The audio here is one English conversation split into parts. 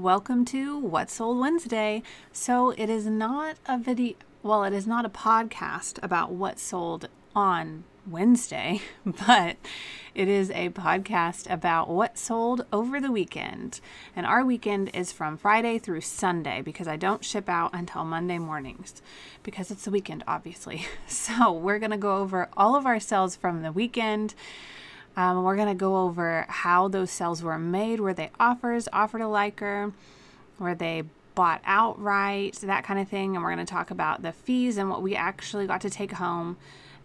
Welcome to What Sold Wednesday. So, it is not a video, well, it is not a podcast about what sold on Wednesday, but it is a podcast about what sold over the weekend. And our weekend is from Friday through Sunday because I don't ship out until Monday mornings because it's the weekend, obviously. So, we're going to go over all of our sales from the weekend um, we're going to go over how those sales were made. Were they offers, offered to liker? Were they bought outright? That kind of thing. And we're going to talk about the fees and what we actually got to take home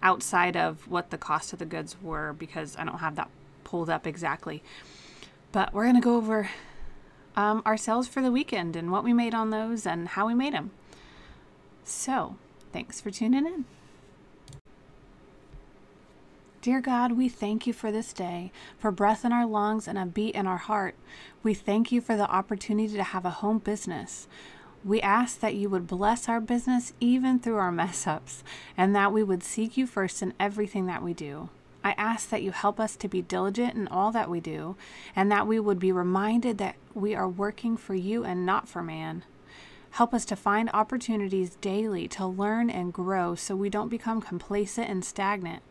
outside of what the cost of the goods were because I don't have that pulled up exactly. But we're going to go over um, our sales for the weekend and what we made on those and how we made them. So, thanks for tuning in. Dear God, we thank you for this day, for breath in our lungs and a beat in our heart. We thank you for the opportunity to have a home business. We ask that you would bless our business even through our mess ups, and that we would seek you first in everything that we do. I ask that you help us to be diligent in all that we do, and that we would be reminded that we are working for you and not for man. Help us to find opportunities daily to learn and grow so we don't become complacent and stagnant.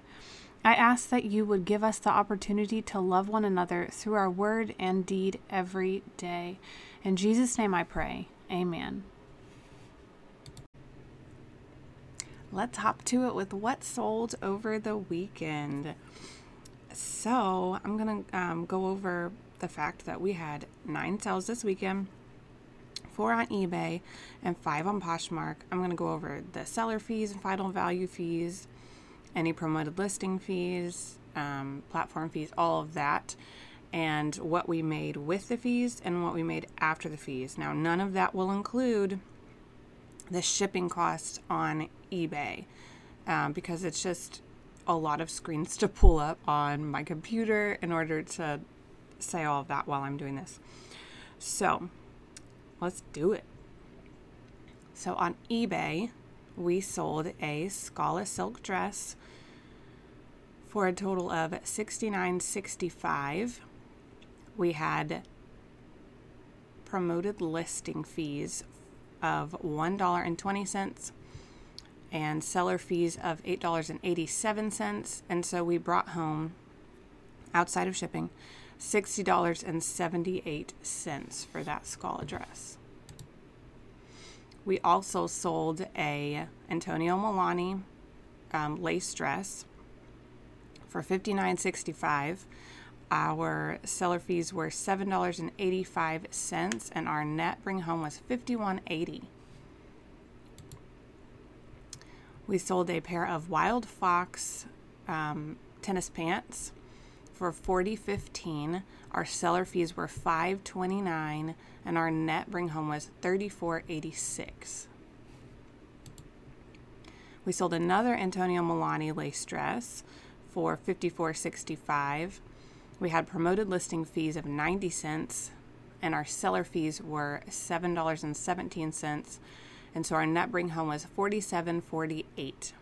I ask that you would give us the opportunity to love one another through our word and deed every day. In Jesus' name I pray. Amen. Let's hop to it with what sold over the weekend. So, I'm going to um, go over the fact that we had nine sales this weekend four on eBay and five on Poshmark. I'm going to go over the seller fees and final value fees, any promoted listing fees, um, platform fees, all of that, and what we made with the fees and what we made after the fees. Now, none of that will include the shipping costs on eBay um, because it's just a lot of screens to pull up on my computer in order to say all of that while I'm doing this. So, let's do it. So, on eBay, we sold a Scala silk dress for a total of $69.65. We had promoted listing fees of $1.20 and seller fees of $8.87. And so we brought home, outside of shipping, $60.78 for that Scala dress. We also sold a Antonio Melani um, lace dress for $59.65. Our seller fees were $7.85 and our net bring home was $51.80. We sold a pair of Wild Fox um, tennis pants for $40.15. Our seller fees were $5.29 and our net bring home was $34.86. We sold another Antonio Melani lace dress for $54.65. We had promoted listing fees of 90 cents and our seller fees were $7.17 and so our net bring home was 47.48.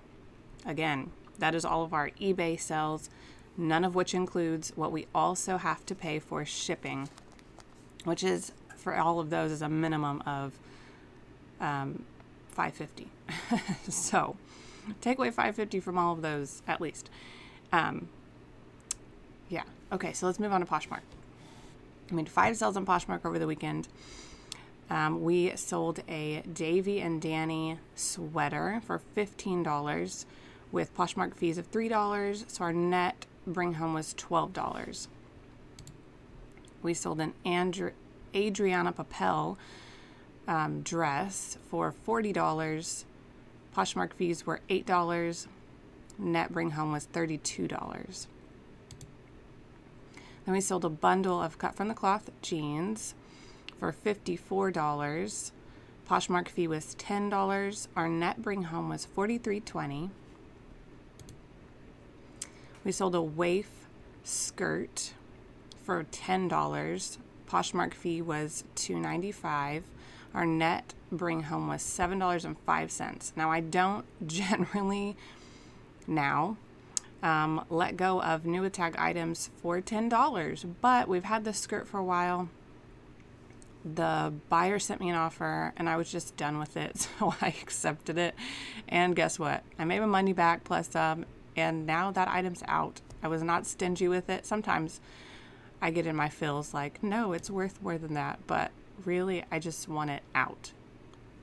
Again, that is all of our eBay sales, none of which includes what we also have to pay for shipping, which is for all of those is a minimum of um, 550. so take away 550 from all of those at least. Um, yeah. Okay, so let's move on to Poshmark. I made five sales on Poshmark over the weekend. Um, we sold a Davy and Danny sweater for $15 with Poshmark fees of $3, so our net bring home was $12. We sold an Andrew, Adrianna Papell um, dress for $40. Poshmark fees were $8 net bring home was $32. Then we sold a bundle of cut from the cloth jeans for $54. Poshmark fee was $10. Our net bring home was $43.20. We sold a waif skirt for $10. Poshmark fee was $2.95. Our net bring home was $7.05. Now I don't generally now. Um, let go of new tag items for $10, but we've had this skirt for a while. the buyer sent me an offer and I was just done with it. So I accepted it. And guess what? I made my money back plus some. And now that item's out. I was not stingy with it. Sometimes I get in my feels like, no, it's worth more than that. But really, I just want it out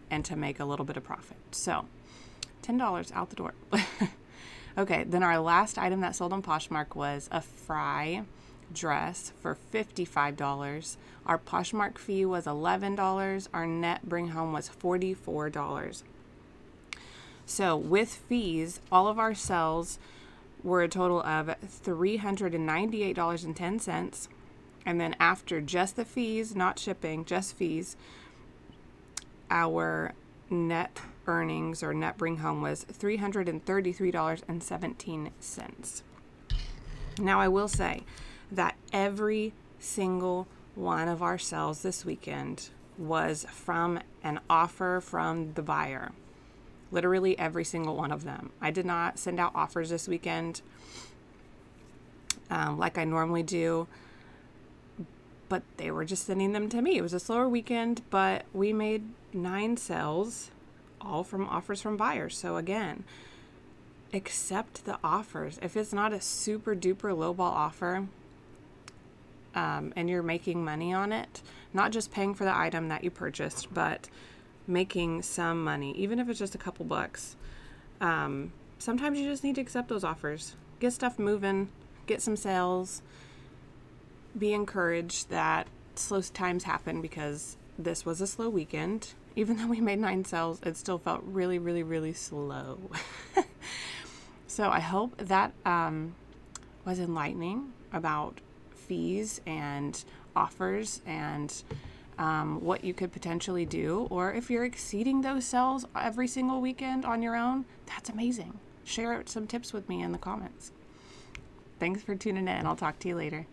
and to make a little bit of profit. So $10 out the door. okay, then our last item that sold on Poshmark was a fry dress for $55. Our Poshmark fee was $11. Our net bring home was $44. So, with fees, all of our sales were a total of $398.10. And then, after just the fees, not shipping, just fees, our net earnings or net bring home was $333.17. Now, I will say that every single one of our sales this weekend was from an offer from the buyer. Literally every single one of them. I did not send out offers this weekend um, like I normally do, but they were just sending them to me. It was a slower weekend, but we made nine sales, all from offers from buyers. So again, accept the offers. If it's not a super duper lowball offer, um, and you're making money on it, not just paying for the item that you purchased, but making some money, even if it's just a couple bucks. Um, sometimes you just need to accept those offers, get stuff moving, get some sales, be encouraged that slow times happen because this was a slow weekend. Even though we made nine sales, it still felt really, really, really slow. so I hope that um, was enlightening about fees and offers and um, what you could potentially do. Or if you're exceeding those sales every single weekend on your own, that's amazing. Share some tips with me in the comments. Thanks for tuning in. I'll talk to you later.